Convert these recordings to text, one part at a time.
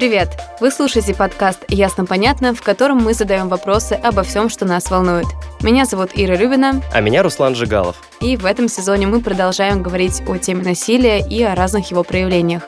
Привет! Вы слушаете подкаст «Ясно-понятно», в котором мы задаем вопросы обо всем, что нас волнует. Меня зовут Ира Рюбина. А меня Руслан Жигалов. И в этом сезоне мы продолжаем говорить о теме насилия и о разных его проявлениях.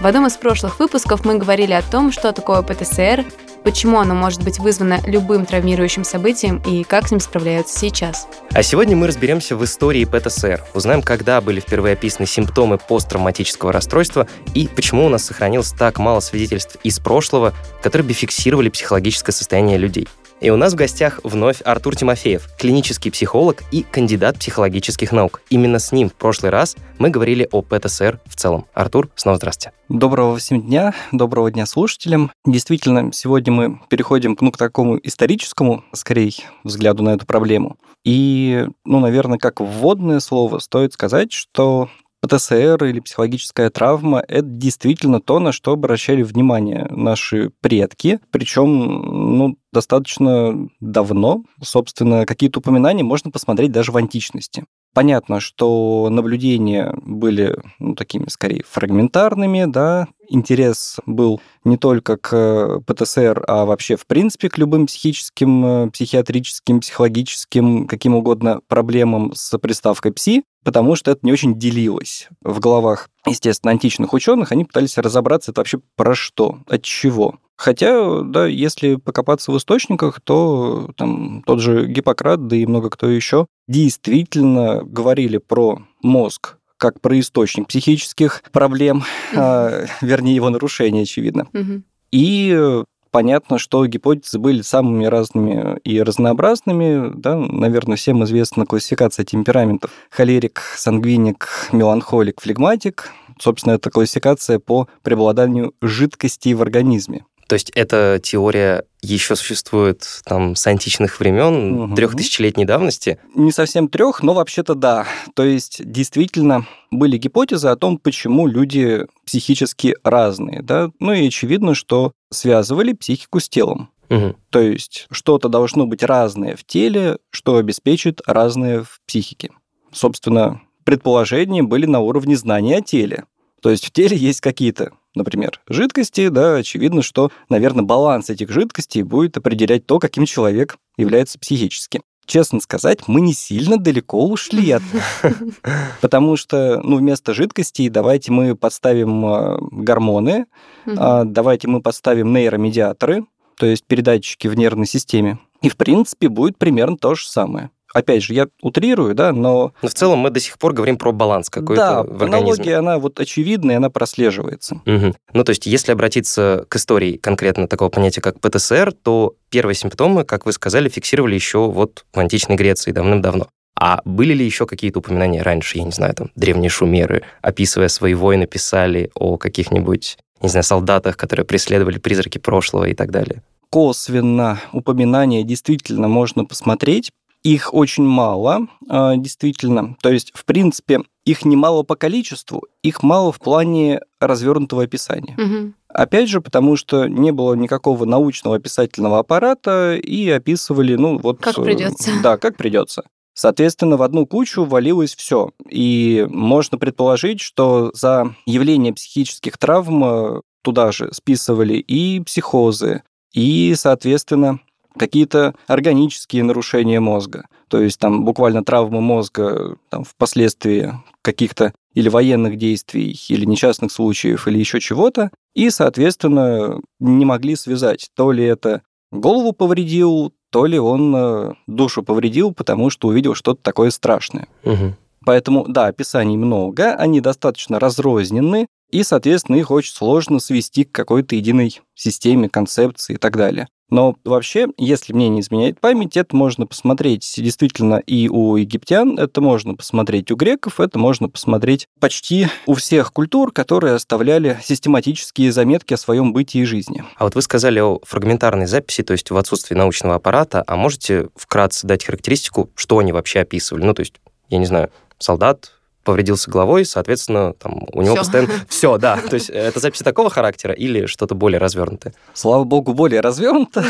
В одном из прошлых выпусков мы говорили о том, что такое ПТСР, почему оно может быть вызвано любым травмирующим событием и как с ним справляются сейчас. А сегодня мы разберемся в истории ПТСР, узнаем, когда были впервые описаны симптомы посттравматического расстройства и почему у нас сохранилось так мало свидетельств из прошлого, которые бы фиксировали психологическое состояние людей. И у нас в гостях вновь Артур Тимофеев, клинический психолог и кандидат психологических наук. Именно с ним в прошлый раз мы говорили о ПТСР в целом. Артур, снова здравствуйте. Доброго всем дня, доброго дня слушателям. Действительно, сегодня мы переходим ну, к такому историческому, скорее, взгляду на эту проблему. И, ну, наверное, как вводное слово стоит сказать, что ПТСР или психологическая травма – это действительно то, на что обращали внимание наши предки, причем ну, достаточно давно. Собственно, какие-то упоминания можно посмотреть даже в античности. Понятно, что наблюдения были ну, такими, скорее, фрагментарными, да, интерес был не только к ПТСР, а вообще, в принципе, к любым психическим, э, психиатрическим, психологическим, каким угодно проблемам с приставкой «пси», потому что это не очень делилось в головах, естественно, античных ученых. Они пытались разобраться, это вообще про что, от чего. Хотя, да, если покопаться в источниках, то там тот же Гиппократ, да и много кто еще, действительно говорили про мозг как про источник психических проблем, а, вернее, его нарушения, очевидно. И понятно, что гипотезы были самыми разными и разнообразными. Да? Наверное, всем известна классификация темпераментов. Холерик, сангвиник, меланхолик, флегматик. Собственно, это классификация по преобладанию жидкостей в организме. То есть эта теория еще существует там с античных времен, угу. трехтысячелетней давности? Не совсем трех, но вообще-то да. То есть действительно были гипотезы о том, почему люди психически разные. Да? Ну и очевидно, что связывали психику с телом. Угу. То есть что-то должно быть разное в теле, что обеспечит разное в психике. Собственно, предположения были на уровне знания о теле. То есть в теле есть какие-то например, жидкости, да, очевидно, что, наверное, баланс этих жидкостей будет определять то, каким человек является психически. Честно сказать, мы не сильно далеко ушли от Потому что, ну, вместо жидкостей давайте мы подставим а, гормоны, а, давайте мы подставим нейромедиаторы, то есть передатчики в нервной системе. И, в принципе, будет примерно то же самое опять же, я утрирую, да, но... Но в целом мы до сих пор говорим про баланс какой-то да, в организме. аналогия, она вот очевидная, она прослеживается. Угу. Ну, то есть, если обратиться к истории конкретно такого понятия, как ПТСР, то первые симптомы, как вы сказали, фиксировали еще вот в античной Греции давным-давно. А были ли еще какие-то упоминания раньше, я не знаю, там, древние шумеры, описывая свои войны, писали о каких-нибудь, не знаю, солдатах, которые преследовали призраки прошлого и так далее? Косвенно упоминания действительно можно посмотреть, их очень мало, а, действительно. То есть, в принципе, их немало по количеству, их мало в плане развернутого описания. Угу. Опять же, потому что не было никакого научного описательного аппарата и описывали, ну вот... Как придется. Да, как придется. Соответственно, в одну кучу валилось все. И можно предположить, что за явление психических травм э, туда же списывали и психозы, и, соответственно, какие-то органические нарушения мозга, то есть там буквально травмы мозга там, впоследствии каких-то или военных действий, или несчастных случаев, или еще чего-то, и, соответственно, не могли связать, то ли это голову повредил, то ли он э, душу повредил, потому что увидел что-то такое страшное. Угу. Поэтому, да, описаний много, они достаточно разрознены, и, соответственно, их очень сложно свести к какой-то единой системе, концепции и так далее. Но вообще, если мне не изменяет память, это можно посмотреть действительно и у египтян, это можно посмотреть у греков, это можно посмотреть почти у всех культур, которые оставляли систематические заметки о своем бытии и жизни. А вот вы сказали о фрагментарной записи, то есть в отсутствии научного аппарата, а можете вкратце дать характеристику, что они вообще описывали? Ну, то есть, я не знаю, солдат повредился головой, соответственно, там у него Всё. постоянно все, да. То есть это записи такого характера или что-то более развернутое? Слава богу, более развернуто.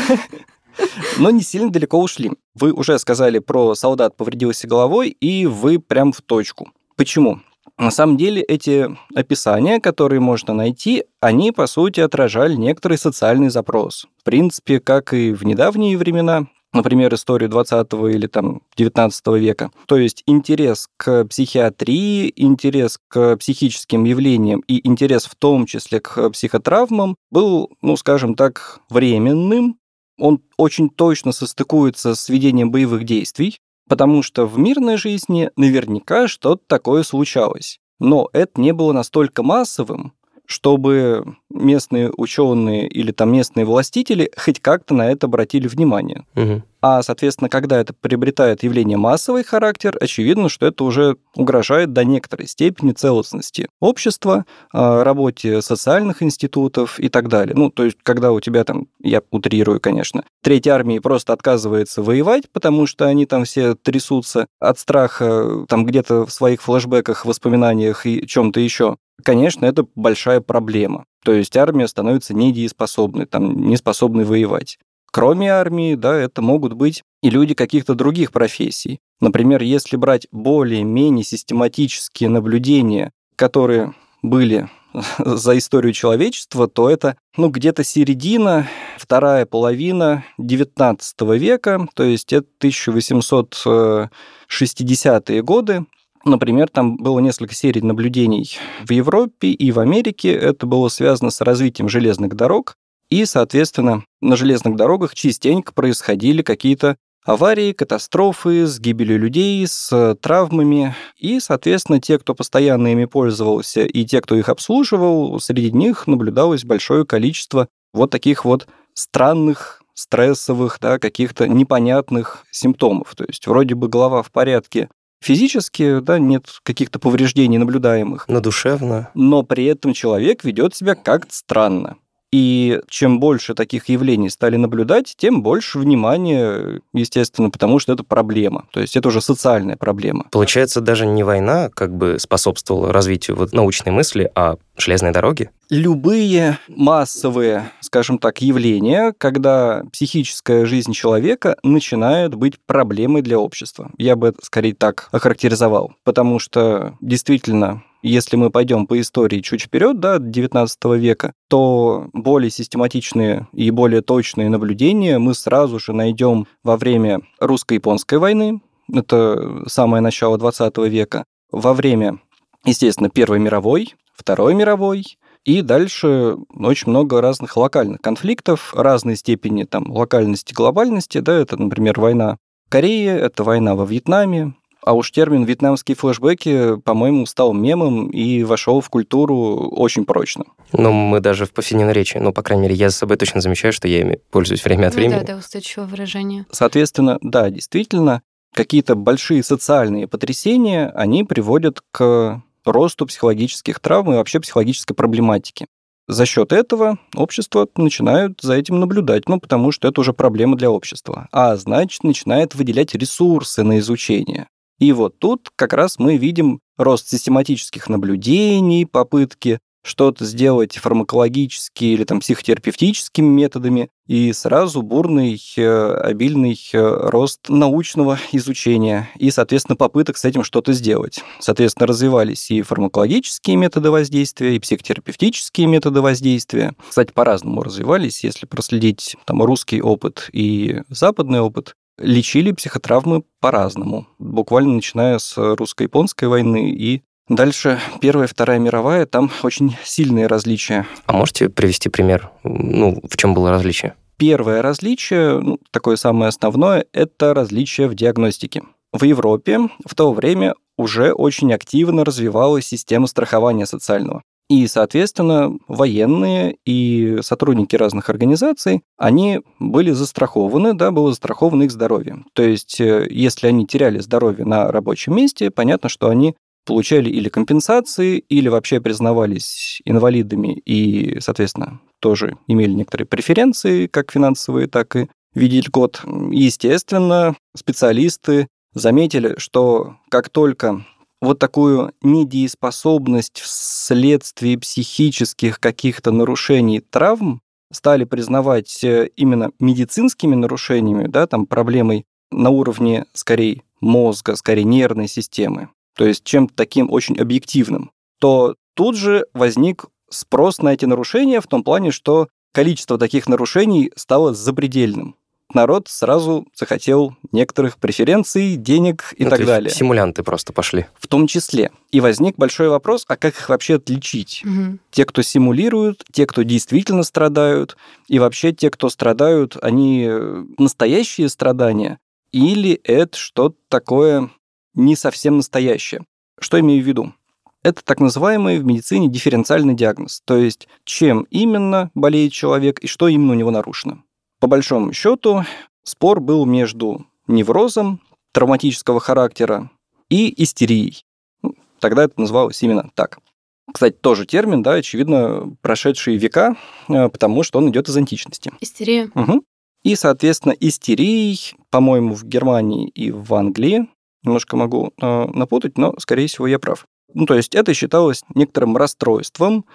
Но не сильно далеко ушли. Вы уже сказали про солдат повредился головой, и вы прям в точку. Почему? На самом деле эти описания, которые можно найти, они, по сути, отражали некоторый социальный запрос. В принципе, как и в недавние времена, например, историю 20 или там 19 века. То есть интерес к психиатрии, интерес к психическим явлениям и интерес в том числе к психотравмам был, ну, скажем так, временным. Он очень точно состыкуется с ведением боевых действий, потому что в мирной жизни наверняка что-то такое случалось. Но это не было настолько массовым, чтобы местные ученые или там местные властители хоть как-то на это обратили внимание. Угу. А, соответственно, когда это приобретает явление массовый характер, очевидно, что это уже угрожает до некоторой степени целостности общества, а, работе социальных институтов и так далее. Ну, то есть, когда у тебя там, я утрирую, конечно, третья армия просто отказывается воевать, потому что они там все трясутся от страха, там где-то в своих флэшбэках, воспоминаниях и чем-то еще, конечно, это большая проблема. То есть армия становится недееспособной, там, не способной воевать. Кроме армии, да, это могут быть и люди каких-то других профессий. Например, если брать более-менее систематические наблюдения, которые были за историю человечества, то это ну, где-то середина, вторая половина XIX века, то есть это 1860-е годы. Например, там было несколько серий наблюдений в Европе и в Америке. Это было связано с развитием железных дорог. И, соответственно, на железных дорогах частенько происходили какие-то аварии, катастрофы с гибелью людей, с травмами. И, соответственно, те, кто постоянно ими пользовался, и те, кто их обслуживал, среди них наблюдалось большое количество вот таких вот странных стрессовых, да, каких-то непонятных симптомов. То есть вроде бы голова в порядке, Физически, да, нет каких-то повреждений наблюдаемых. Но душевно. Но при этом человек ведет себя как-то странно. И чем больше таких явлений стали наблюдать, тем больше внимания, естественно, потому что это проблема. То есть это уже социальная проблема. Получается, даже не война как бы способствовала развитию вот научной мысли, а железные дороги? Любые массовые, скажем так, явления, когда психическая жизнь человека начинает быть проблемой для общества. Я бы это скорее так охарактеризовал. Потому что действительно если мы пойдем по истории чуть вперед, да, 19 века, то более систематичные и более точные наблюдения мы сразу же найдем во время русско-японской войны, это самое начало 20 века, во время, естественно, Первой мировой, Второй мировой, и дальше очень много разных локальных конфликтов, разной степени там локальности, глобальности, да, это, например, война в Корее, это война во Вьетнаме, а уж термин «вьетнамские флешбеки», по-моему, стал мемом и вошел в культуру очень прочно. Ну, мы даже в повседневной речи, ну, по крайней мере, я за собой точно замечаю, что я ими пользуюсь время от ну, времени. Да, да, устойчивое выражение. Соответственно, да, действительно, какие-то большие социальные потрясения, они приводят к росту психологических травм и вообще психологической проблематики. За счет этого общество начинают за этим наблюдать, ну, потому что это уже проблема для общества. А значит, начинает выделять ресурсы на изучение. И вот тут как раз мы видим рост систематических наблюдений, попытки что-то сделать фармакологически или там психотерапевтическими методами, и сразу бурный, э, обильный э, рост научного изучения и, соответственно, попыток с этим что-то сделать. Соответственно, развивались и фармакологические методы воздействия, и психотерапевтические методы воздействия. Кстати, по-разному развивались, если проследить там русский опыт и западный опыт, лечили психотравмы по-разному, буквально начиная с русско-японской войны и Дальше Первая и Вторая мировая, там очень сильные различия. А можете привести пример? Ну, в чем было различие? Первое различие, ну, такое самое основное, это различие в диагностике. В Европе в то время уже очень активно развивалась система страхования социального. И, соответственно, военные и сотрудники разных организаций, они были застрахованы, да, было застраховано их здоровье. То есть, э, если они теряли здоровье на рабочем месте, понятно, что они получали или компенсации, или вообще признавались инвалидами и, соответственно, тоже имели некоторые преференции, как финансовые, так и в виде льгот. Естественно, специалисты заметили, что как только вот такую недееспособность вследствие психических каких-то нарушений, травм стали признавать э, именно медицинскими нарушениями, да, там проблемой на уровне, скорее, мозга, скорее, нервной системы, то есть чем-то таким очень объективным, то тут же возник спрос на эти нарушения в том плане, что количество таких нарушений стало запредельным народ сразу захотел некоторых преференций, денег и ну, так далее. Симулянты просто пошли. В том числе. И возник большой вопрос, а как их вообще отличить? Угу. Те, кто симулируют, те, кто действительно страдают, и вообще те, кто страдают, они э, настоящие страдания, или это что-то такое не совсем настоящее? Что имею в виду? Это так называемый в медицине дифференциальный диагноз, то есть чем именно болеет человек и что именно у него нарушено. По большому счету, спор был между неврозом травматического характера и истерией. Ну, тогда это называлось именно так. Кстати, тоже термин, да, очевидно, прошедшие века, э, потому что он идет из античности. Истерия. Угу. И, соответственно, истерией, по-моему, в Германии и в Англии, немножко могу э, напутать, но, скорее всего, я прав. Ну, то есть это считалось некоторым расстройством,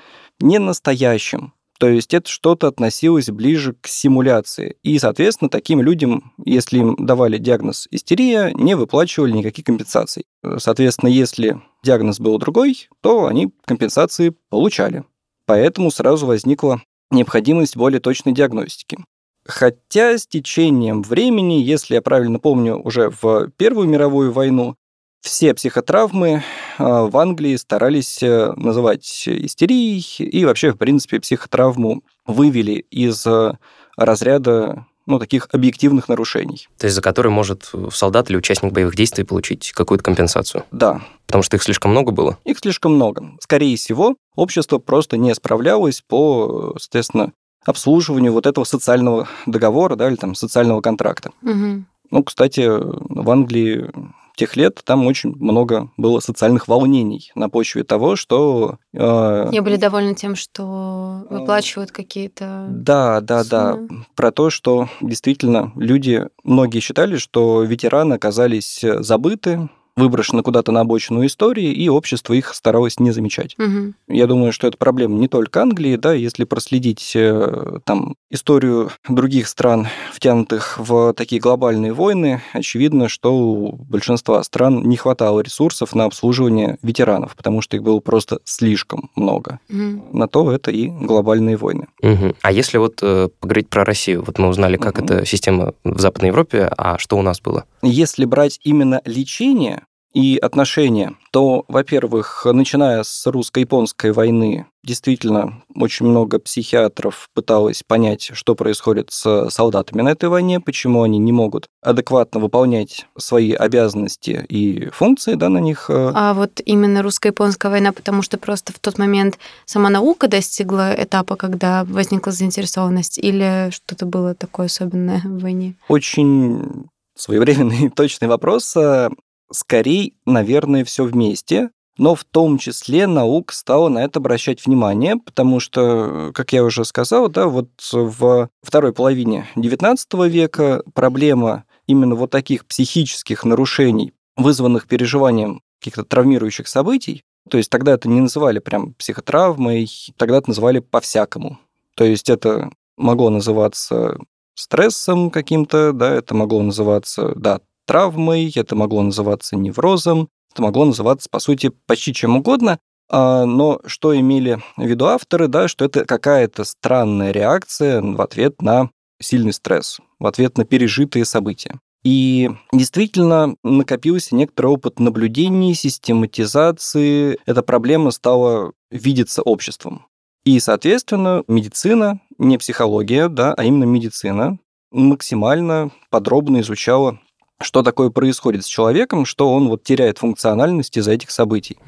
не настоящим, то есть это что-то относилось ближе к симуляции. И, соответственно, таким людям, если им давали диагноз истерия, не выплачивали никаких компенсаций. Соответственно, если диагноз был другой, то они компенсации получали. Поэтому сразу возникла необходимость более точной диагностики. Хотя с течением времени, если я правильно помню, уже в Первую мировую войну все психотравмы а, в Англии старались э, называть истерией, и вообще, в принципе, психотравму вывели из э, разряда ну, таких объективных нарушений. То есть за которые может солдат или участник боевых действий получить какую-то компенсацию? Да. Потому что их слишком много было? Их слишком много. Скорее всего, общество просто не справлялось по, соответственно, обслуживанию вот этого социального договора, да, или там социального контракта. Угу. Ну, кстати, в Англии тех лет там очень много было социальных волнений на почве того, что... Э, Не были довольны тем, что выплачивают какие-то... Да, да, суммы. да. Про то, что действительно люди, многие считали, что ветераны оказались забыты, выброшены куда-то на обочину истории, и общество их старалось не замечать. Угу. Я думаю, что это проблема не только Англии, да, если проследить э, там историю других стран, втянутых в такие глобальные войны, очевидно, что у большинства стран не хватало ресурсов на обслуживание ветеранов, потому что их было просто слишком много. Угу. На то это и глобальные войны. Угу. А если вот э, поговорить про Россию, вот мы узнали, как угу. эта система в Западной Европе, а что у нас было? Если брать именно лечение, и отношения, то, во-первых, начиная с русско-японской войны, действительно очень много психиатров пыталось понять, что происходит с солдатами на этой войне, почему они не могут адекватно выполнять свои обязанности и функции да, на них. Э. А вот именно русско-японская война, потому что просто в тот момент сама наука достигла этапа, когда возникла заинтересованность, или что-то было такое особенное в войне? Очень своевременный и точный вопрос скорее, наверное, все вместе, но в том числе наука стала на это обращать внимание, потому что, как я уже сказал, да, вот в второй половине XIX века проблема именно вот таких психических нарушений, вызванных переживанием каких-то травмирующих событий, то есть тогда это не называли прям психотравмой, тогда это называли по-всякому. То есть это могло называться стрессом каким-то, да, это могло называться, да, травмой, это могло называться неврозом, это могло называться, по сути, почти чем угодно, а, но что имели в виду авторы, да, что это какая-то странная реакция в ответ на сильный стресс, в ответ на пережитые события. И действительно накопился некоторый опыт наблюдений, систематизации. Эта проблема стала видеться обществом. И, соответственно, медицина, не психология, да, а именно медицина, максимально подробно изучала что такое происходит с человеком, что он вот теряет функциональность из-за этих событий.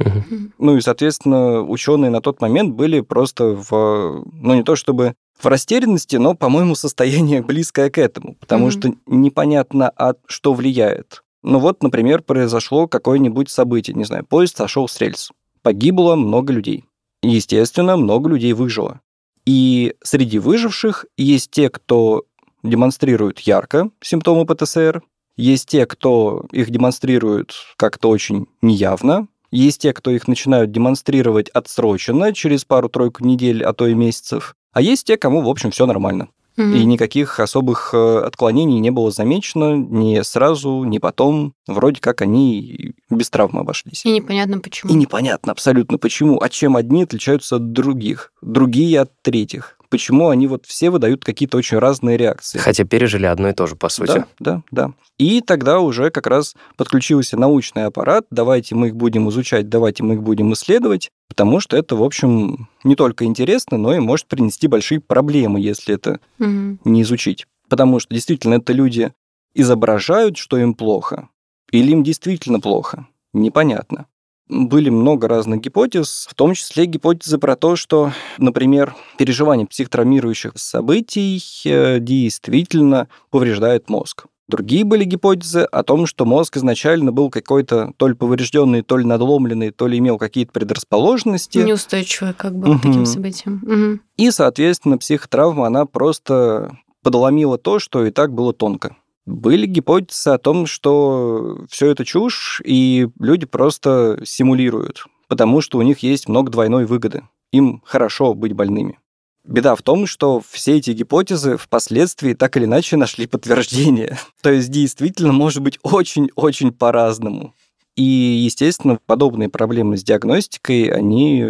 Ну и, соответственно, ученые на тот момент были просто в, ну не то чтобы в растерянности, но, по-моему, состояние близкое к этому, потому что непонятно, а что влияет. Ну вот, например, произошло какое-нибудь событие, не знаю, поезд сошел с рельс, погибло много людей. Естественно, много людей выжило. И среди выживших есть те, кто демонстрирует ярко симптомы ПТСР, есть те, кто их демонстрирует как-то очень неявно, есть те, кто их начинают демонстрировать отсроченно, через пару-тройку недель, а то и месяцев. А есть те, кому, в общем, все нормально. Угу. И никаких особых э, отклонений не было замечено ни сразу, ни потом. Вроде как они без травмы обошлись. И непонятно почему. И непонятно абсолютно почему. А чем одни отличаются от других, другие от третьих почему они вот все выдают какие-то очень разные реакции. Хотя пережили одно и то же, по сути. Да, да, да. И тогда уже как раз подключился научный аппарат, давайте мы их будем изучать, давайте мы их будем исследовать, потому что это, в общем, не только интересно, но и может принести большие проблемы, если это угу. не изучить. Потому что действительно это люди изображают, что им плохо, или им действительно плохо, непонятно были много разных гипотез, в том числе гипотезы про то, что, например, переживание психотравмирующих событий э, действительно повреждает мозг. Другие были гипотезы о том, что мозг изначально был какой-то то ли поврежденный, то ли надломленный, то ли имел какие-то предрасположенности. Неустойчивый как бы угу. к таким событиям. Угу. И, соответственно, психотравма, она просто подломила то, что и так было тонко. Были гипотезы о том, что все это чушь, и люди просто симулируют, потому что у них есть много двойной выгоды. Им хорошо быть больными. Беда в том, что все эти гипотезы впоследствии так или иначе нашли подтверждение. То есть действительно может быть очень-очень по-разному. И, естественно, подобные проблемы с диагностикой, они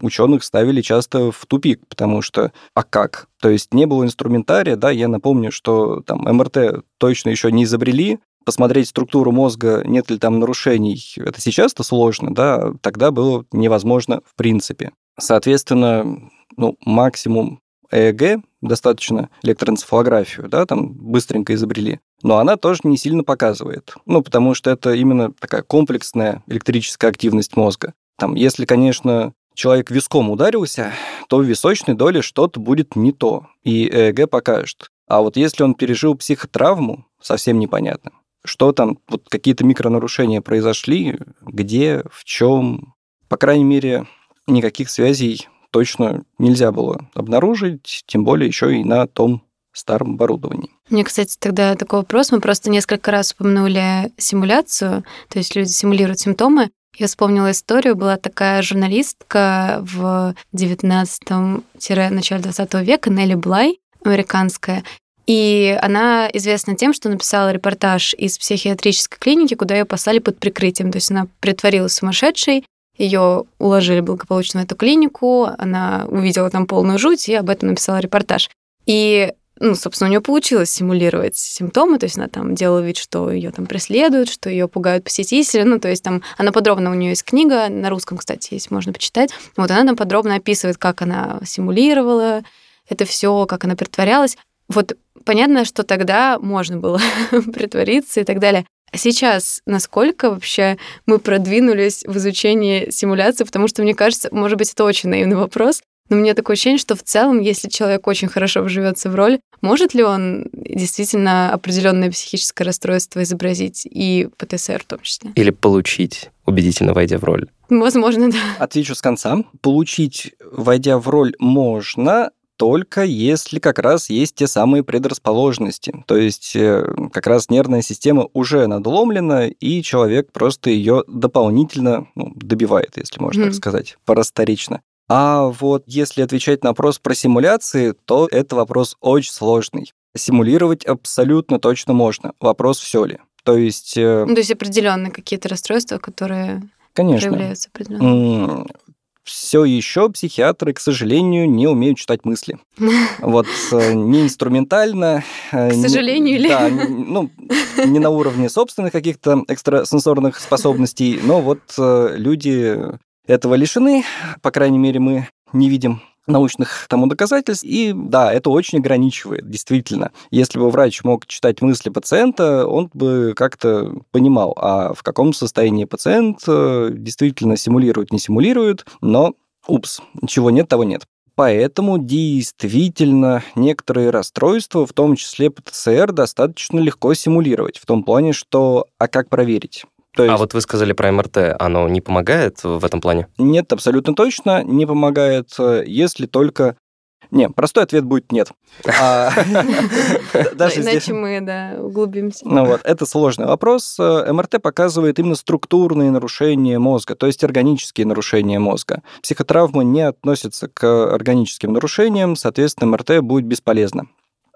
ученых ставили часто в тупик, потому что а как? То есть не было инструментария, да, я напомню, что там МРТ точно еще не изобрели, посмотреть структуру мозга, нет ли там нарушений, это сейчас-то сложно, да, тогда было невозможно в принципе. Соответственно, ну, максимум ЭЭГ, достаточно электроэнцефалографию, да, там быстренько изобрели но она тоже не сильно показывает. Ну, потому что это именно такая комплексная электрическая активность мозга. Там, если, конечно, человек виском ударился, то в височной доле что-то будет не то, и ЭЭГ покажет. А вот если он пережил психотравму, совсем непонятно. Что там, вот какие-то микронарушения произошли, где, в чем. По крайней мере, никаких связей точно нельзя было обнаружить, тем более еще и на том старом оборудовании. Мне, кстати, тогда такой вопрос. Мы просто несколько раз упомянули симуляцию, то есть люди симулируют симптомы. Я вспомнила историю, была такая журналистка в 19-начале 20 века, Нелли Блай, американская, и она известна тем, что написала репортаж из психиатрической клиники, куда ее послали под прикрытием. То есть она притворилась сумасшедшей, ее уложили благополучно в эту клинику, она увидела там полную жуть и об этом написала репортаж. И ну, собственно, у нее получилось симулировать симптомы, то есть она там делала вид, что ее там преследуют, что ее пугают посетители, ну, то есть там она подробно, у нее есть книга, на русском, кстати, есть, можно почитать, вот она там подробно описывает, как она симулировала это все, как она притворялась. Вот понятно, что тогда можно было притвориться и так далее. А сейчас насколько вообще мы продвинулись в изучении симуляции, потому что мне кажется, может быть, это очень наивный вопрос, но у меня такое ощущение, что в целом, если человек очень хорошо вживется в роль, может ли он действительно определенное психическое расстройство изобразить и ПТСР в том числе? Или получить, убедительно войдя в роль? Возможно, да. Отвечу с конца. Получить, войдя в роль, можно, только если как раз есть те самые предрасположенности. То есть э, как раз нервная система уже надломлена, и человек просто ее дополнительно ну, добивает, если можно mm. так сказать, порасторично. А вот если отвечать на вопрос про симуляции, то это вопрос очень сложный. Симулировать абсолютно точно можно. Вопрос все ли. То есть... Э, ну, то есть определенные какие-то расстройства, которые Конечно. проявляются определенно. Все еще психиатры, к сожалению, не умеют читать мысли. Вот э, не инструментально. Э, к сожалению, или? Да, ну, не на уровне собственных каких-то экстрасенсорных способностей, но вот люди этого лишены, по крайней мере, мы не видим научных тому доказательств. И да, это очень ограничивает, действительно. Если бы врач мог читать мысли пациента, он бы как-то понимал, а в каком состоянии пациент э, действительно симулирует, не симулирует, но упс, чего нет, того нет. Поэтому действительно некоторые расстройства, в том числе ПТСР, достаточно легко симулировать. В том плане, что а как проверить? То а есть... А вот вы сказали про МРТ, оно не помогает в этом плане? Нет, абсолютно точно не помогает, если только не, простой ответ будет нет. А, Иначе мы, да, углубимся. Ну вот, это сложный вопрос. МРТ показывает именно структурные нарушения мозга, то есть органические нарушения мозга. Психотравмы не относятся к органическим нарушениям, соответственно, МРТ будет бесполезно.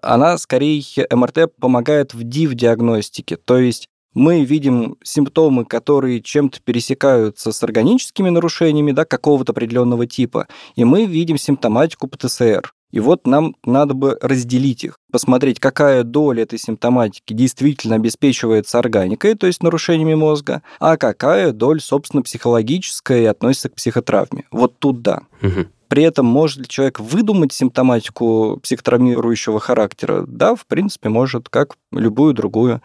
Она скорее МРТ помогает в див-диагностике, то есть мы видим симптомы, которые чем-то пересекаются с органическими нарушениями да, какого-то определенного типа, и мы видим симптоматику ПТСР. И вот нам надо бы разделить их, посмотреть, какая доля этой симптоматики действительно обеспечивается органикой, то есть нарушениями мозга, а какая доля, собственно, психологическая и относится к психотравме. Вот тут да. Угу. При этом может ли человек выдумать симптоматику психотравмирующего характера? Да, в принципе, может, как любую другую.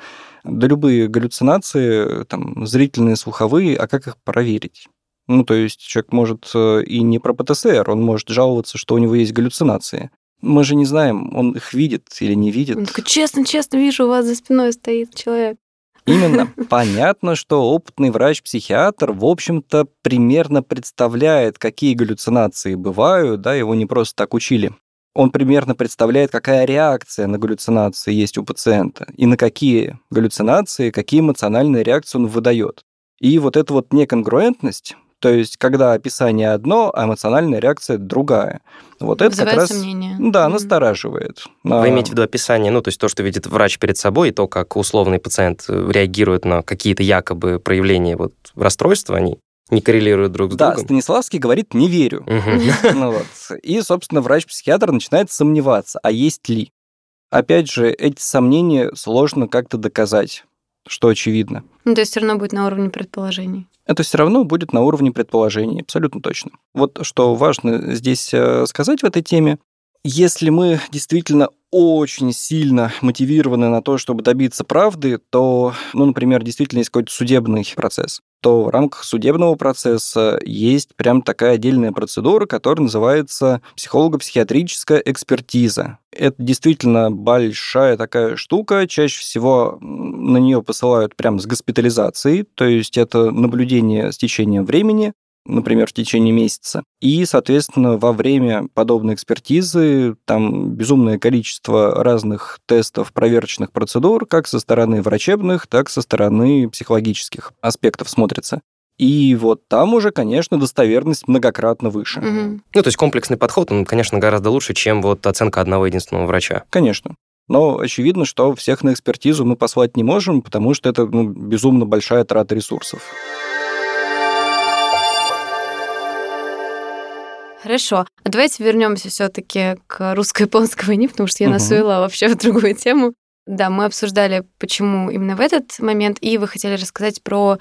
Да любые галлюцинации, там, зрительные, слуховые, а как их проверить? Ну, то есть человек может э, и не про ПТСР, он может жаловаться, что у него есть галлюцинации. Мы же не знаем, он их видит или не видит. Он такой, честно, честно вижу, у вас за спиной стоит человек. Именно. Понятно, что опытный врач-психиатр, в общем-то, примерно представляет, какие галлюцинации бывают, да, его не просто так учили. Он примерно представляет, какая реакция на галлюцинации есть у пациента, и на какие галлюцинации, какие эмоциональные реакции он выдает. И вот эта вот неконгруентность, то есть, когда описание одно, а эмоциональная реакция другая. Вот это как раз сомнения. да, mm настораживает. Вы имеете в виду описание, ну, то есть то, что видит врач перед собой, и то, как условный пациент э, реагирует на какие-то якобы проявления вот расстройства, они не коррелируют друг с да, другом. Станиславский говорит «не верю». Ну вот. И, собственно, врач-психиатр начинает сомневаться, а есть ли. Опять же, эти сомнения сложно как-то доказать, что очевидно. Ну, то есть все равно будет на уровне предположений. Это все равно будет на уровне предположений, абсолютно точно. Вот что важно здесь э, сказать в этой теме. Если мы действительно очень сильно мотивированы на то, чтобы добиться правды, то, ну, например, действительно есть какой-то судебный процесс, то в рамках судебного процесса есть прям такая отдельная процедура, которая называется психолого-психиатрическая экспертиза. Это действительно большая такая штука. Чаще всего на нее посылают прям с госпитализацией, то есть это наблюдение с течением времени, например, в течение месяца. И, соответственно, во время подобной экспертизы там безумное количество разных тестов, проверочных процедур, как со стороны врачебных, так и со стороны психологических аспектов смотрится. И вот там уже, конечно, достоверность многократно выше. Угу. Ну, то есть комплексный подход, он, конечно, гораздо лучше, чем вот оценка одного единственного врача. Конечно. Но очевидно, что всех на экспертизу мы послать не можем, потому что это ну, безумно большая трата ресурсов. Хорошо. А давайте вернемся все-таки к русско-японской войне, потому что я Мгм. нас увела вообще в другую тему. Да, мы обсуждали, почему именно в этот момент, и вы хотели рассказать про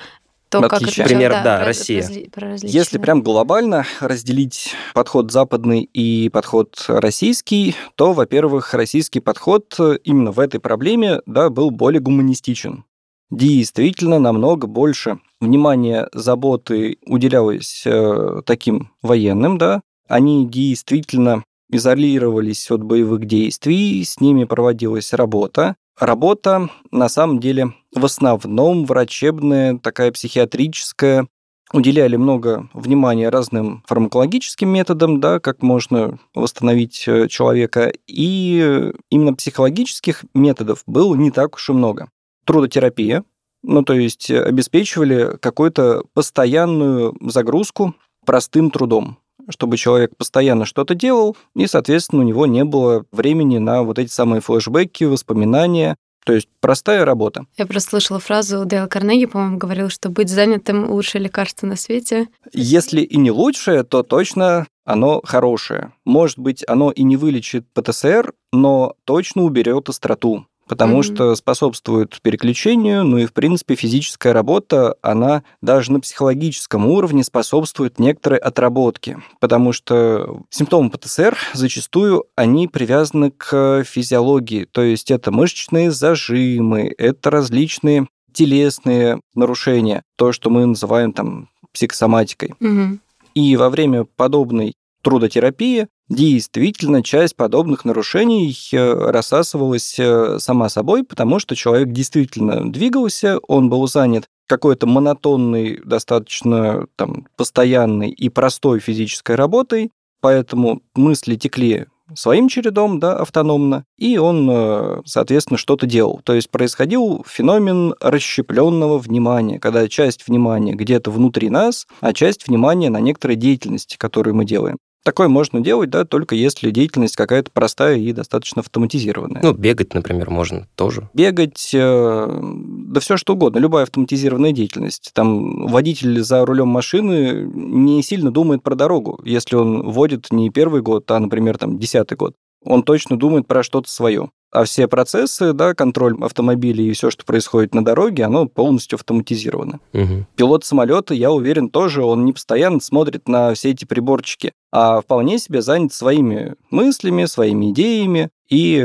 то, как Отличия. это Пример, да, да, про- Россия. про различия. Если прям глобально разделить подход западный и подход российский, то, во-первых, российский подход э, именно в этой проблеме да, был более гуманистичен. Действительно, намного больше внимания, заботы уделялось э, таким военным, да. Они действительно изолировались от боевых действий, с ними проводилась работа. Работа, на самом деле, в основном врачебная, такая психиатрическая, уделяли много внимания разным фармакологическим методам, да, как можно восстановить э, человека, и э, именно психологических методов было не так уж и много. Трудотерапия, ну, то есть э, обеспечивали какую-то постоянную загрузку простым трудом чтобы человек постоянно что-то делал, и, соответственно, у него не было времени на вот эти самые флешбеки, воспоминания. То есть простая работа. Я просто слышала фразу Дейла Карнеги, по-моему, говорил, что быть занятым лучшее лекарство на свете. Если и не лучшее, то точно оно хорошее. Может быть, оно и не вылечит ПТСР, но точно уберет остроту потому Мгм. что способствует переключению, ну и, в принципе, физическая работа, она даже на психологическом уровне способствует некоторой отработке, потому что симптомы ПТСР зачастую, они привязаны к физиологии, то есть это мышечные зажимы, это различные телесные нарушения, то, что мы называем там психосоматикой. Мгм. И во время подобной трудотерапии действительно часть подобных нарушений э, рассасывалась э, сама собой, потому что человек действительно двигался, он был занят какой-то монотонной, достаточно там, постоянной и простой физической работой, поэтому мысли текли своим чередом, да, автономно, и он, э, соответственно, что-то делал. То есть происходил феномен расщепленного внимания, когда часть внимания где-то внутри нас, а часть внимания на некоторой деятельности, которую мы делаем. Такое можно делать, да, только если деятельность какая-то простая и достаточно автоматизированная. Ну, бегать, например, можно тоже. Бегать, э, да все что угодно, любая автоматизированная деятельность. Там водитель за рулем машины не сильно думает про дорогу, если он водит не первый год, а, например, там, десятый год. Он точно думает про что-то свое а все процессы, да, контроль автомобилей и все, что происходит на дороге, оно полностью автоматизировано. Угу. Пилот самолета, я уверен, тоже он не постоянно смотрит на все эти приборчики, а вполне себе занят своими мыслями, своими идеями. И,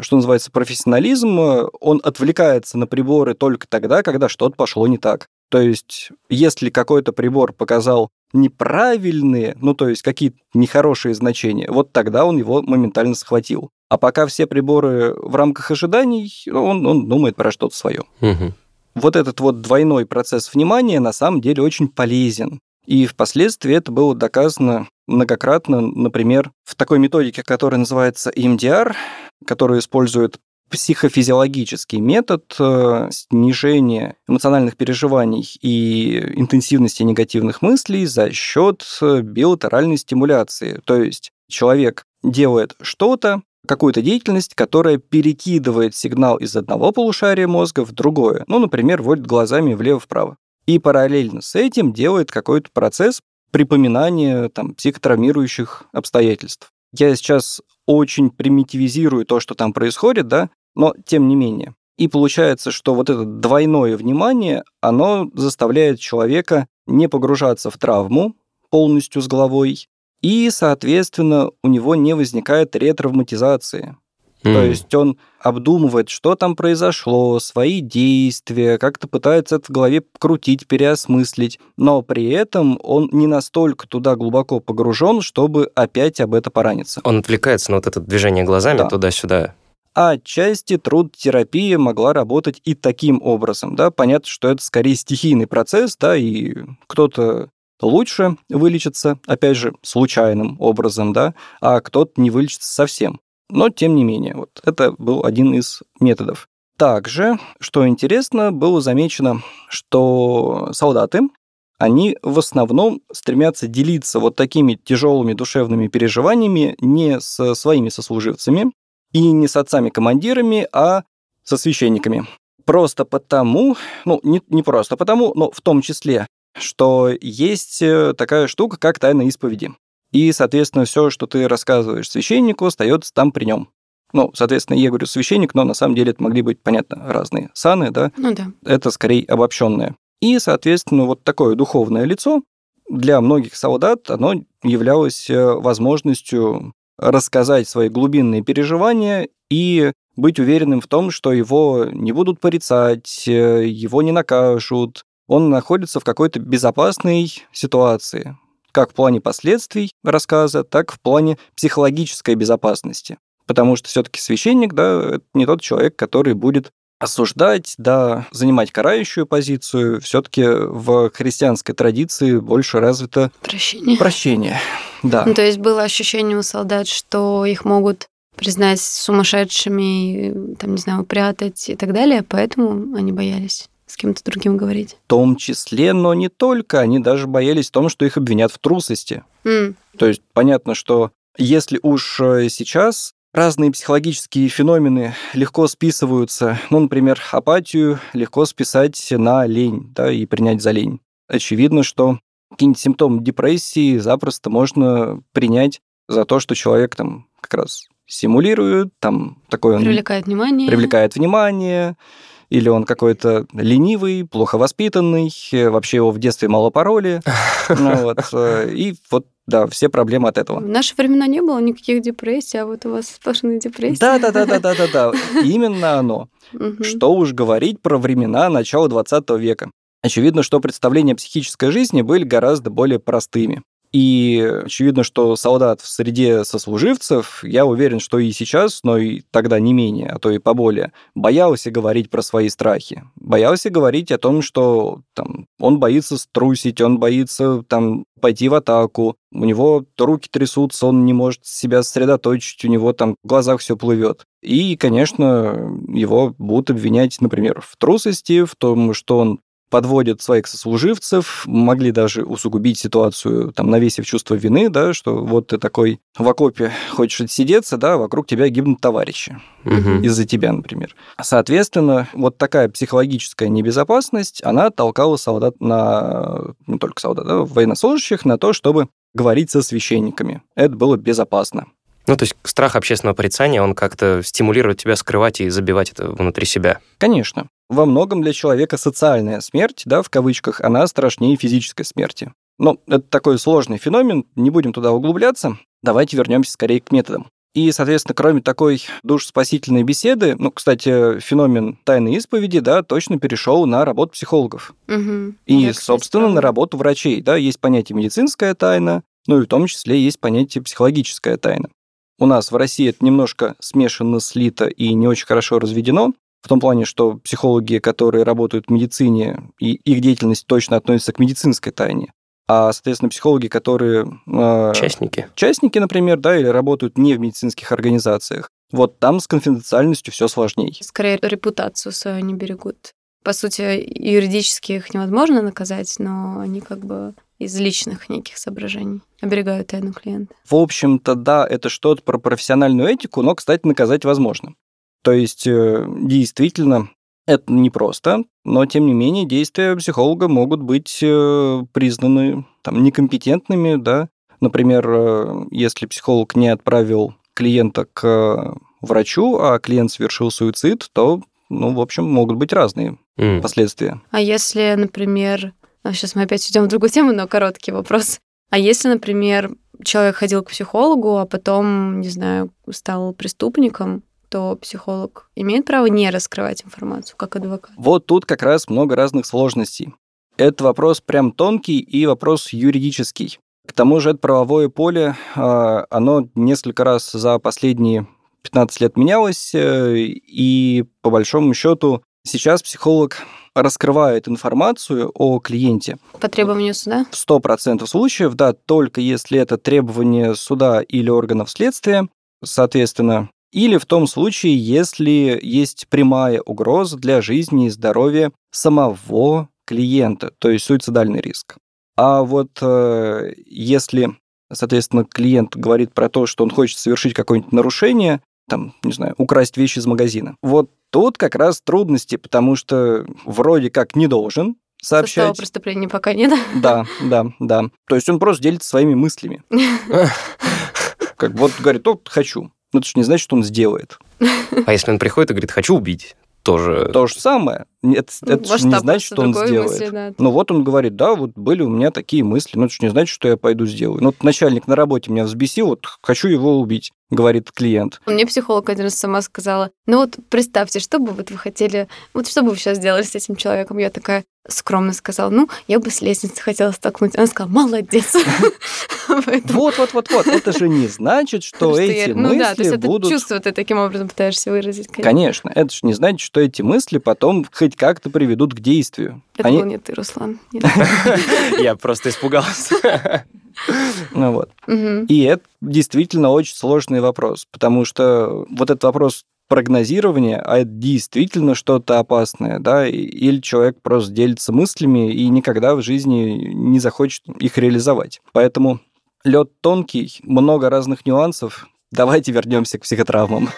что называется, профессионализм, он отвлекается на приборы только тогда, когда что-то пошло не так. То есть, если какой-то прибор показал неправильные, ну, то есть какие-то нехорошие значения, вот тогда он его моментально схватил. А пока все приборы в рамках ожиданий, он, он думает про что-то свое. Угу. Вот этот вот двойной процесс внимания на самом деле очень полезен. И впоследствии это было доказано многократно, например, в такой методике, которая называется EMDR, которую использует психофизиологический метод э, снижения эмоциональных переживаний и интенсивности негативных мыслей за счет э, билатеральной стимуляции. То есть человек делает что-то, какую-то деятельность, которая перекидывает сигнал из одного полушария мозга в другое. Ну, например, водит глазами влево-вправо. И параллельно с этим делает какой-то процесс припоминания там, психотравмирующих обстоятельств. Я сейчас очень примитивизирую то, что там происходит, да, но тем не менее. И получается, что вот это двойное внимание, оно заставляет человека не погружаться в травму полностью с головой, и, соответственно, у него не возникает ретравматизации. Mm. То есть он обдумывает, что там произошло, свои действия, как-то пытается это в голове крутить, переосмыслить, но при этом он не настолько туда глубоко погружен, чтобы опять об это пораниться. Он отвлекается на вот это движение глазами Да. туда-сюда. А отчасти труд-терапия могла работать и таким образом, да, понятно, что это скорее стихийный процесс, да, и кто-то лучше вылечится, опять же, случайным образом, да, а кто-то не вылечится совсем. Но, тем не менее, вот это был один из методов. Также, что интересно, было замечено, что солдаты, они в основном стремятся делиться вот такими тяжелыми душевными переживаниями не со своими сослуживцами и не с отцами-командирами, а со священниками. Просто потому, ну, не, не просто потому, но в том числе, что есть э, такая штука, как тайна исповеди. И, соответственно, все, что ты рассказываешь священнику, остается там при нем. Ну, соответственно, я говорю священник, но на самом деле это могли быть, понятно, разные саны, да? Ну да. Это скорее обобщенное. И, соответственно, вот такое духовное лицо для многих солдат, оно являлось э, возможностью рассказать свои глубинные переживания и быть уверенным в том, что его не будут порицать, э, его не накажут, он находится в какой-то безопасной ситуации, как в плане последствий рассказа, так в плане психологической безопасности. Потому что все-таки священник, да, это не тот человек, который будет осуждать, да, занимать карающую позицию. Все-таки в христианской традиции больше развито Прощение. прощение. Да. Ну, то есть было ощущение у солдат, что их могут признать сумасшедшими, там, не знаю, упрятать и так далее, поэтому они боялись с кем-то другим говорить. В том числе, но не только. Они даже боялись в том, что их обвинят в трусости. М, То есть понятно, что если уж э, сейчас разные психологические феномены легко списываются, ну, например, апатию легко списать на лень, да, и принять за лень. Очевидно, что какие-нибудь симптомы депрессии запросто можно принять за то, что человек там как раз симулирует, там такой он Привлекает внимание. привлекает внимание, или он какой-то ленивый, плохо воспитанный, э, вообще его в детстве мало пароли. Ну вот, э, И вот, да, все проблемы от этого. В наши времена не было никаких депрессий, а вот у вас сплошные депрессии. Да, да, да, да, да, да, да. Именно оно. Что уж говорить про времена начала 20 века. Очевидно, что представления о психической жизни были гораздо более простыми. И очевидно, что солдат в среде сослуживцев, я уверен, что и сейчас, но и тогда не менее, а то и поболее, боялся говорить про свои страхи. Боялся говорить о том, что там, он боится струсить, он боится там, пойти в атаку, у него руки трясутся, он не может себя сосредоточить, у него там в глазах все плывет. И, конечно, его будут обвинять, например, в трусости, в том, что он подводят своих сослуживцев, могли даже усугубить ситуацию, там, навесив чувство вины, да, что вот ты такой в окопе хочешь отсидеться, да, вокруг тебя гибнут товарищи Мгм. из-за тебя, например. Соответственно, вот такая психологическая небезопасность, она толкала солдат на, не только солдат, да, военнослужащих на то, чтобы говорить со священниками. Это было безопасно. Ну, то есть страх общественного порицания, он как-то стимулирует тебя скрывать и забивать это внутри себя. Конечно. Во многом для человека социальная смерть, да, в кавычках, она страшнее физической смерти. Но это такой сложный феномен, не будем туда углубляться. Давайте вернемся скорее к методам. И, соответственно, кроме такой душспасительной беседы, ну, кстати, феномен тайной исповеди, да, точно перешел на работу психологов. Мгм. И, Да, кстати, собственно, на работу врачей. Да, есть понятие медицинская тайна, ну и в том числе есть понятие психологическая тайна. У нас в России это немножко смешано, слито и не очень хорошо разведено, в том плане, что психологи, которые работают в медицине, и их деятельность точно относится к медицинской тайне. А, соответственно, психологи, которые... э, Частники. частники, например, да, или работают не в медицинских организациях, вот там с конфиденциальностью все сложнее. Скорее, репутацию свою они берегут. По сути, юридически их невозможно наказать, но они как бы из личных неких соображений оберегают тайну клиента. В общем-то, да, это что-то про профессиональную этику, но, кстати, наказать возможно. То есть, э, действительно, это непросто, но, тем не менее, действия психолога могут быть э, признаны там, некомпетентными, да. Например, э, если психолог не отправил клиента к врачу, а клиент совершил суицид, то, ну, в общем, могут быть разные М. последствия. А если, например... сейчас мы опять идем в другую тему, но короткий вопрос. А если, например, человек ходил к психологу, а потом, не знаю, стал преступником, то психолог имеет право не раскрывать информацию, как адвокат? Вот тут как раз много разных сложностей. Это вопрос прям тонкий и вопрос юридический. К тому же это правовое поле, а, оно несколько раз за последние 15 лет менялось, э, и по большому счету сейчас психолог раскрывает информацию о клиенте По требованию суда? в 100% случаев, да, только если это требование суда или органов следствия, соответственно, или в том случае, если есть прямая угроза для жизни и здоровья самого клиента, то есть суицидальный риск. А вот э, если, соответственно, клиент говорит про то, что он хочет совершить какое-нибудь нарушение, там, не знаю, украсть вещи из магазина, вот тут как раз трудности, потому что вроде как не должен Состава сообщать. преступления пока нет. Да, да, да. То есть он просто делится своими мыслями. Как вот говорит, вот хочу. Но это же не значит, что он сделает. А если он приходит и говорит, хочу убить, тоже... То же самое. Это, это же не значит, что он сделает. мысли, да. Ну вот он говорит, да, вот были у меня такие мысли, но это же не значит, что я пойду сделаю. Ну вот начальник на работе меня взбесил, вот хочу его убить, говорит клиент. Мне психолог один раз сама сказала, ну вот представьте, что бы вот вы хотели, вот что бы вы сейчас сделали с этим человеком? Я такая скромно сказала, ну, я бы с лестницы хотела столкнуть. Она сказала, молодец. Вот, вот, вот, вот. Это же не значит, что эти Ну да, то есть мысли это будут чувство ты таким образом пытаешься выразить. конечно. Конечно, это же не значит, что эти мысли потом хоть как-то приведут к действию. Это был не ты, Руслан. Я просто испугался. Ну вот. И это действительно очень сложный вопрос, потому что вот этот вопрос прогнозирования, а это действительно что-то опасное, да, или человек просто делится мыслями и никогда в жизни не захочет их реализовать. Поэтому лед тонкий, много разных нюансов. Давайте вернемся к психотравмам.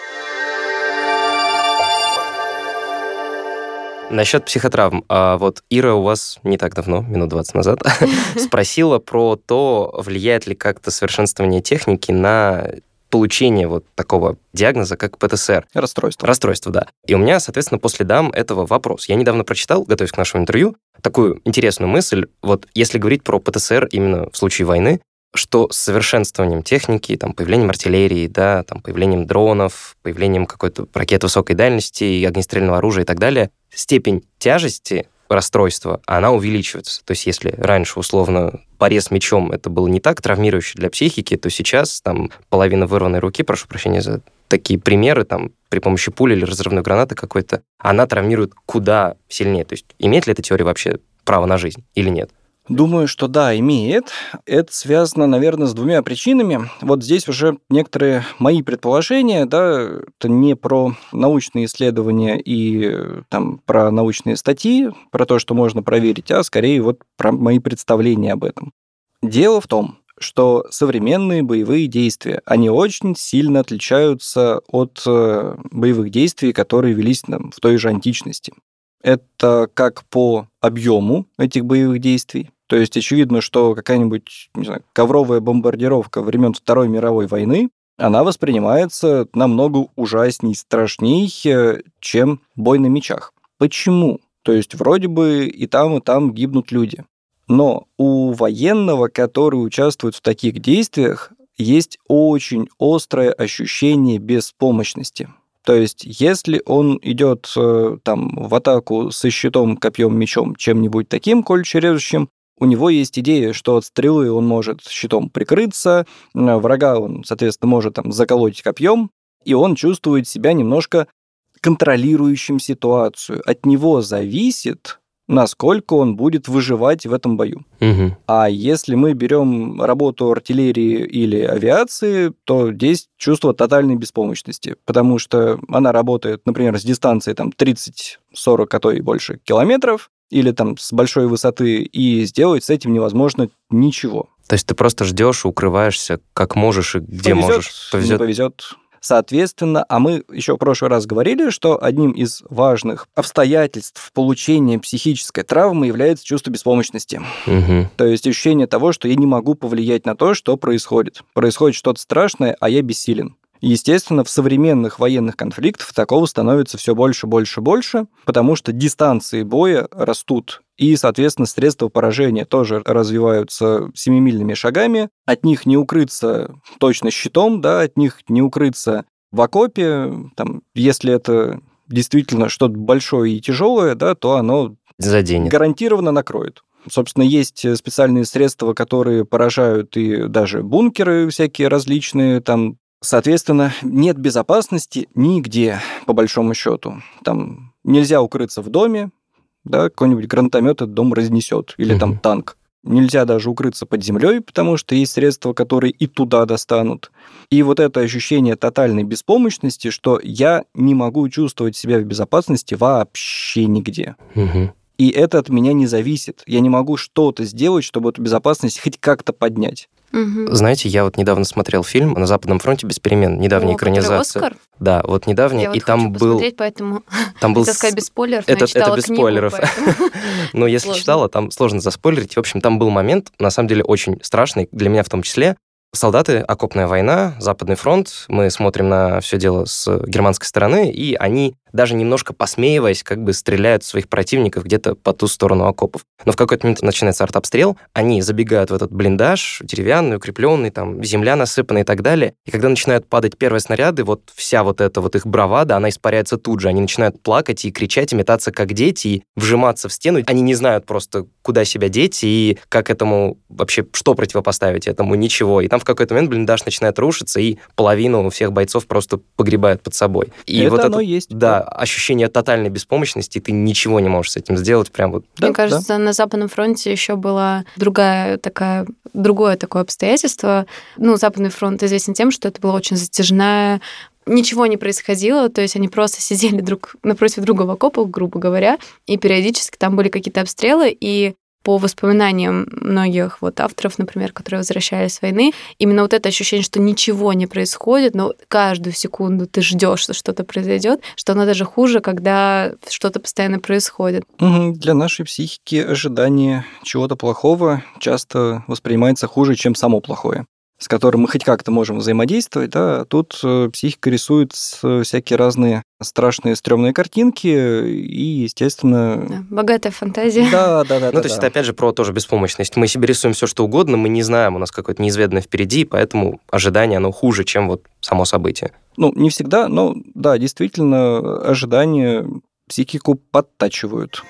Насчет психотравм. А вот Ира у вас не так давно, минут 20 назад, спросила про то, влияет ли как-то совершенствование техники на получение вот такого диагноза, как ПТСР. Расстройство. Расстройство, да. И у меня, соответственно, по следам этого вопрос. Я недавно прочитал, готовясь к нашему интервью, такую интересную мысль. Вот если говорить про ПТСР именно в случае войны, что с совершенствованием техники, там, появлением артиллерии, да, там, появлением дронов, появлением какой-то ракет высокой дальности, и огнестрельного оружия и так далее, степень тяжести расстройства, она увеличивается. То есть если раньше, условно, порез мечом это было не так травмирующе для психики, то сейчас там половина вырванной руки, прошу прощения за такие примеры, там, при помощи пули или разрывной гранаты какой-то, она травмирует куда сильнее. То есть имеет ли эта теория вообще право на жизнь или нет? Думаю, что да, имеет. Это связано, наверное, с двумя причинами. Вот здесь уже некоторые мои предположения, да, это не про научные исследования и там про научные статьи, про то, что можно проверить, а скорее вот про мои представления об этом. Дело в том, что современные боевые действия, они очень сильно отличаются от э, боевых действий, которые велись там, в той же античности. Это как по объему этих боевых действий, то есть очевидно, что какая-нибудь не знаю, ковровая бомбардировка времен Второй мировой войны, она воспринимается намного ужасней, страшней, э, чем бой на мечах. Почему? То есть вроде бы и там, и там гибнут люди. Но у военного, который участвует в таких действиях, есть очень острое ощущение беспомощности. То есть, если он идет э, там в атаку со щитом, копьем, мечом, чем-нибудь таким колюще у него есть идея, что от стрелы он может щитом прикрыться, врага он, соответственно, может там заколоть копьем, и он чувствует себя немножко контролирующим ситуацию. От него зависит, насколько он будет выживать в этом бою. Угу. А если мы берем работу артиллерии или авиации, то здесь чувство тотальной беспомощности, потому что она работает, например, с дистанции там 30-40, а то и больше километров, или там с большой высоты, и сделать с этим невозможно ничего. То есть ты просто ждешь, укрываешься, как можешь и где повезет, можешь. Повезет. Не повезет. Соответственно, а мы еще в прошлый раз говорили, что одним из важных обстоятельств получения психической травмы является чувство беспомощности. Угу. То есть ощущение того, что я не могу повлиять на то, что происходит. Происходит что-то страшное, а я бессилен. Естественно, в современных военных конфликтах такого становится все больше, больше, больше, потому что дистанции боя растут, и, соответственно, средства поражения тоже развиваются семимильными шагами. От них не укрыться точно щитом, да, от них не укрыться в окопе. Там, если это действительно что-то большое и тяжелое, да, то оно Заденет. гарантированно накроет. Собственно, есть специальные средства, которые поражают и даже бункеры всякие различные, там Соответственно, нет безопасности нигде, по большому счету. Там нельзя укрыться в доме, да, какой-нибудь гранатомет этот дом разнесет, или угу. там танк. Нельзя даже укрыться под землей, потому что есть средства, которые и туда достанут. И вот это ощущение тотальной беспомощности, что я не могу чувствовать себя в безопасности вообще нигде. Угу. И это от меня не зависит. Я не могу что-то сделать, чтобы эту безопасность хоть как-то поднять. Угу. Знаете, я вот недавно смотрел фильм «На Западном фронте без перемен», недавняя О, экранизация. Оскар? Да, вот недавняя, я и вот там хочу был... поэтому Там был... сказать без спойлеров, это, но я читала это без книгу, спойлеров. Но если сложно. читала, там сложно заспойлерить. В общем, там был момент, на самом деле, очень страшный, для меня в том числе. Солдаты, окопная война, Западный фронт. Мы смотрим на все дело с германской стороны, и они, даже немножко посмеиваясь, как бы стреляют в своих противников где-то по ту сторону окопов. Но в какой-то момент начинается артобстрел, они забегают в этот блиндаж, деревянный, укрепленный, там земля насыпана и так далее. И когда начинают падать первые снаряды, вот вся вот эта вот их бравада, она испаряется тут же. Они начинают плакать и кричать, и метаться как дети, и вжиматься в стену. Они не знают просто, куда себя деть и как этому вообще, что противопоставить этому, ничего. И там в какой-то момент блиндаж начинает рушиться, и половину всех бойцов просто погребают под собой. И это вот оно это, есть. да, ощущение тотальной беспомощности, ты ничего не можешь с этим сделать, прям вот. Да, Мне кажется, на Западном фронте еще была другая такая, другое такое обстоятельство. Ну, Западный фронт известен тем, что это была очень затяжная Ничего не происходило, то есть они просто сидели друг напротив друга в окопах, грубо говоря, и периодически там были какие-то обстрелы, и по воспоминаниям многих вот авторов, например, которые возвращались с войны, именно вот это ощущение, что ничего не происходит, но каждую секунду ты ждешь, что что-то произойдет, что оно даже хуже, когда что-то постоянно происходит. Для нашей психики ожидание чего-то плохого часто воспринимается хуже, чем само плохое с которым мы хоть как-то можем взаимодействовать, да, тут э, психика рисует с- всякие разные страшные, стрёмные картинки, и, естественно... Да, Богатая фантазия. Да, да, да. Ну, то есть это опять же про тоже беспомощность. Мы себе рисуем все, что угодно, мы не знаем, у нас какое-то неизведанное впереди, поэтому ожидание, оно хуже, чем вот само событие. Ну, не всегда, но да, действительно, ожидания психику подтачивают.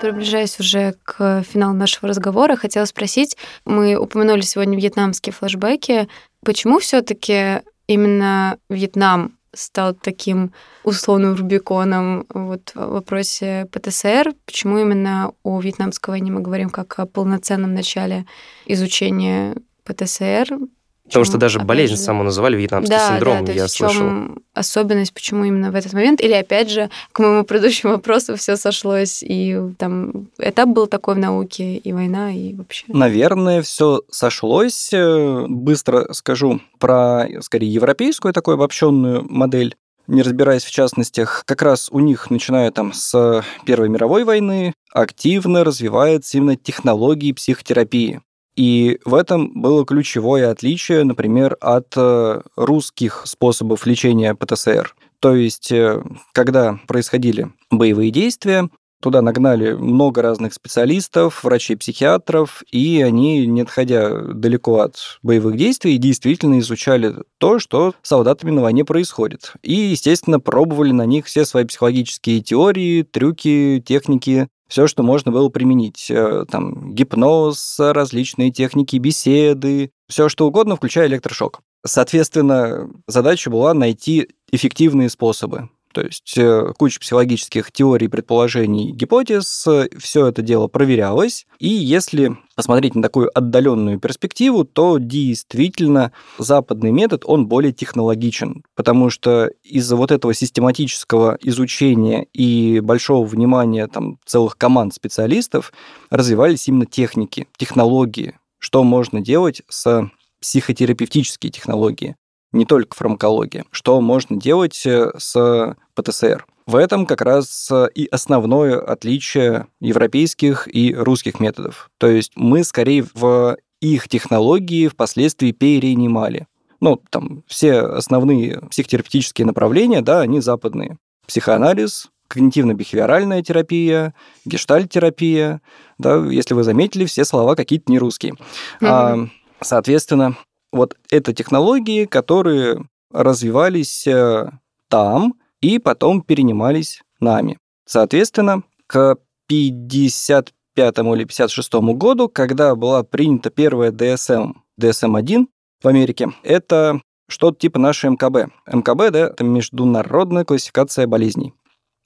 Приближаясь уже к финалу нашего разговора, хотела спросить, мы упомянули сегодня вьетнамские флешбеки, почему все-таки именно Вьетнам стал таким условным Рубиконом вот в вопросе ПТСР? Почему именно о вьетнамской войне мы говорим как о полноценном начале изучения ПТСР? Потому что даже болезнь же... саму называли вьетнамский да, синдром, да, я есть слышал. В чем особенность, почему именно в этот момент? Или опять же, к моему предыдущему вопросу все сошлось, и там этап был такой в науке, и война, и вообще. Наверное, все сошлось. Э, быстро скажу про, скорее, европейскую такую обобщенную модель не разбираясь в частностях, как раз у них, начиная там с Первой мировой войны, активно развиваются именно технологии психотерапии. И в этом было ключевое отличие, например, от э, русских способов лечения ПТСР. То есть, э, когда происходили боевые действия, Туда нагнали много разных специалистов, врачей-психиатров, и они, не отходя далеко от боевых действий, действительно изучали то, что с солдатами на войне происходит. И, естественно, пробовали на них все свои психологические теории, трюки, техники, все, что можно было применить. Э, там гипноз, различные техники беседы, все что угодно, включая электрошок. Соответственно, задача была найти эффективные способы. То есть э, куча психологических теорий, предположений, гипотез, все это дело проверялось. И если посмотреть на такую отдаленную перспективу, то действительно западный метод, он более технологичен, потому что из-за вот этого систематического изучения и большого внимания там, целых команд специалистов развивались именно техники, технологии, что можно делать с психотерапевтические технологии не только фармакология. Что можно делать э, с ПТСР? В этом как раз э, и основное отличие европейских и русских методов. То есть мы скорее в их технологии впоследствии перенимали. Ну, там все основные психотерапевтические направления, да, они западные. Психоанализ, когнитивно-бихевиоральная терапия, гештальт-терапия, да, если вы заметили, все слова какие-то не русские. Mm-hmm. А, соответственно, вот это технологии, которые развивались э, там и потом перенимались нами. Соответственно, к 55 или 56 году, когда была принята первая DSM, DSM-1 в Америке, это что-то типа нашей МКБ. МКБ, да, это международная классификация болезней.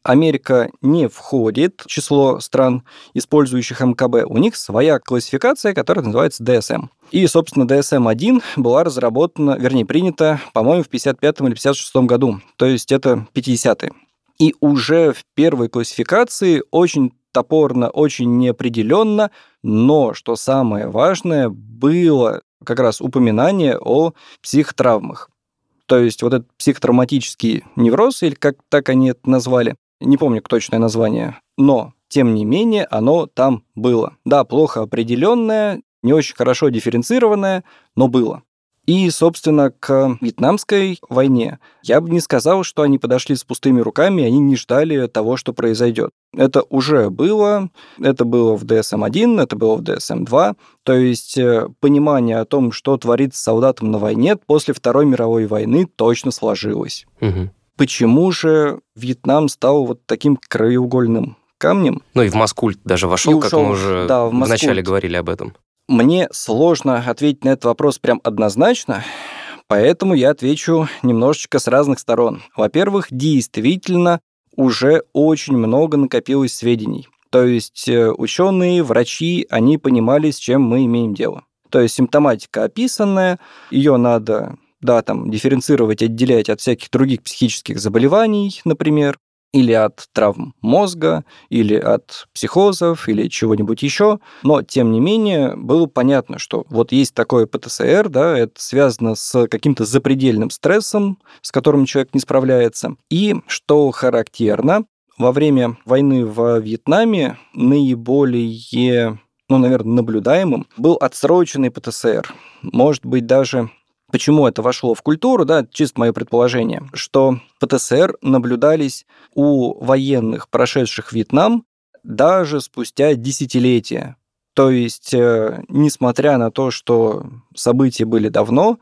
Америка не входит в число стран, использующих МКБ. У них своя классификация, которая называется DSM. И, собственно, DSM-1 была разработана, вернее, принята, по-моему, в 55 или 56 году. То есть это 50-е. И уже в первой классификации очень топорно, очень неопределенно, но, что самое важное, было как раз упоминание о психотравмах. То есть вот этот психотравматический невроз, или как так они это назвали, не помню точное название, но тем не менее оно там было. Да, плохо определенное, не очень хорошо дифференцированное, но было. И, собственно, к вьетнамской войне я бы не сказал, что они подошли с пустыми руками, они не ждали того, что произойдет. Это уже было, это было в DSM-1, это было в DSM-2, то есть э, понимание о том, что творится с солдатом на войне после Второй мировой войны точно сложилось. Угу почему же Вьетнам стал вот таким краеугольным камнем. Ну и в Маскульт даже вошел, ушел, как мы уже да, в вначале говорили об этом. Мне сложно ответить на этот вопрос прям однозначно, поэтому я отвечу немножечко с разных сторон. Во-первых, действительно уже очень много накопилось сведений. То есть э, ученые, врачи, они понимали, с чем мы имеем дело. То есть симптоматика описанная, ее надо да, там, дифференцировать, отделять от всяких других психических заболеваний, например, или от травм мозга, или от психозов, или чего-нибудь еще. Но, тем не менее, было понятно, что вот есть такое ПТСР, да, это связано с каким-то запредельным стрессом, с которым человек не справляется. И, что характерно, во время войны в Вьетнаме наиболее ну, наверное, наблюдаемым, был отсроченный ПТСР. Может быть, даже Почему это вошло в культуру, да, чисто мое предположение, что ПТСР наблюдались у военных, прошедших Вьетнам, даже спустя десятилетия. То есть, э, несмотря на то, что события были давно,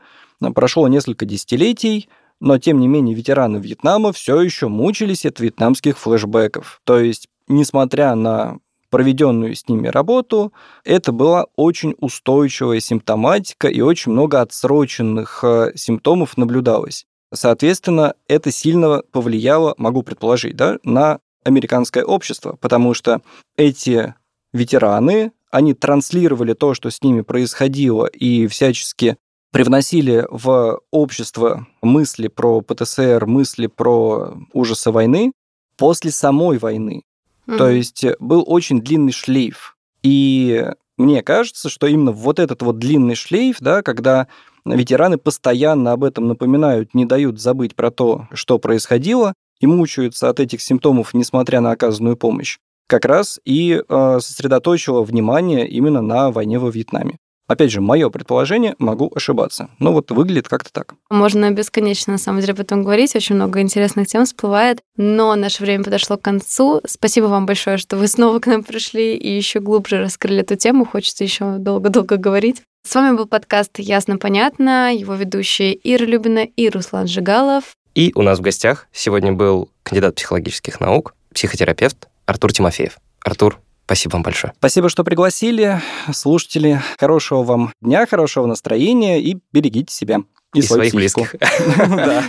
прошло несколько десятилетий, но тем не менее ветераны Вьетнама все еще мучились от вьетнамских флешбеков. То есть, несмотря на проведенную с ними работу, это была очень устойчивая симптоматика и очень много отсроченных э, симптомов наблюдалось. Соответственно, это сильно повлияло, могу предположить, да, на американское общество, потому что эти ветераны, они транслировали то, что с ними происходило, и всячески привносили в общество мысли про ПТСР, мысли про ужасы войны после самой войны. Mm-hmm. То есть был очень длинный шлейф. И мне кажется, что именно вот этот вот длинный шлейф, да, когда ветераны постоянно об этом напоминают, не дают забыть про то, что происходило, и мучаются от этих симптомов, несмотря на оказанную помощь, как раз и э, сосредоточило внимание именно на войне во Вьетнаме. Опять же, мое предположение, могу ошибаться. Но вот выглядит как-то так. Можно бесконечно, на самом деле, потом говорить. Очень много интересных тем всплывает. Но наше время подошло к концу. Спасибо вам большое, что вы снова к нам пришли и еще глубже раскрыли эту тему. Хочется еще долго-долго говорить. С вами был подкаст «Ясно-понятно», его ведущие Ира Любина и Руслан Жигалов. И у нас в гостях сегодня был кандидат психологических наук, психотерапевт Артур Тимофеев. Артур, Спасибо вам большое. Спасибо, что пригласили. Слушатели, хорошего вам дня, хорошего настроения и берегите себя. И, и своих близких. Да.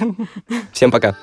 Всем пока.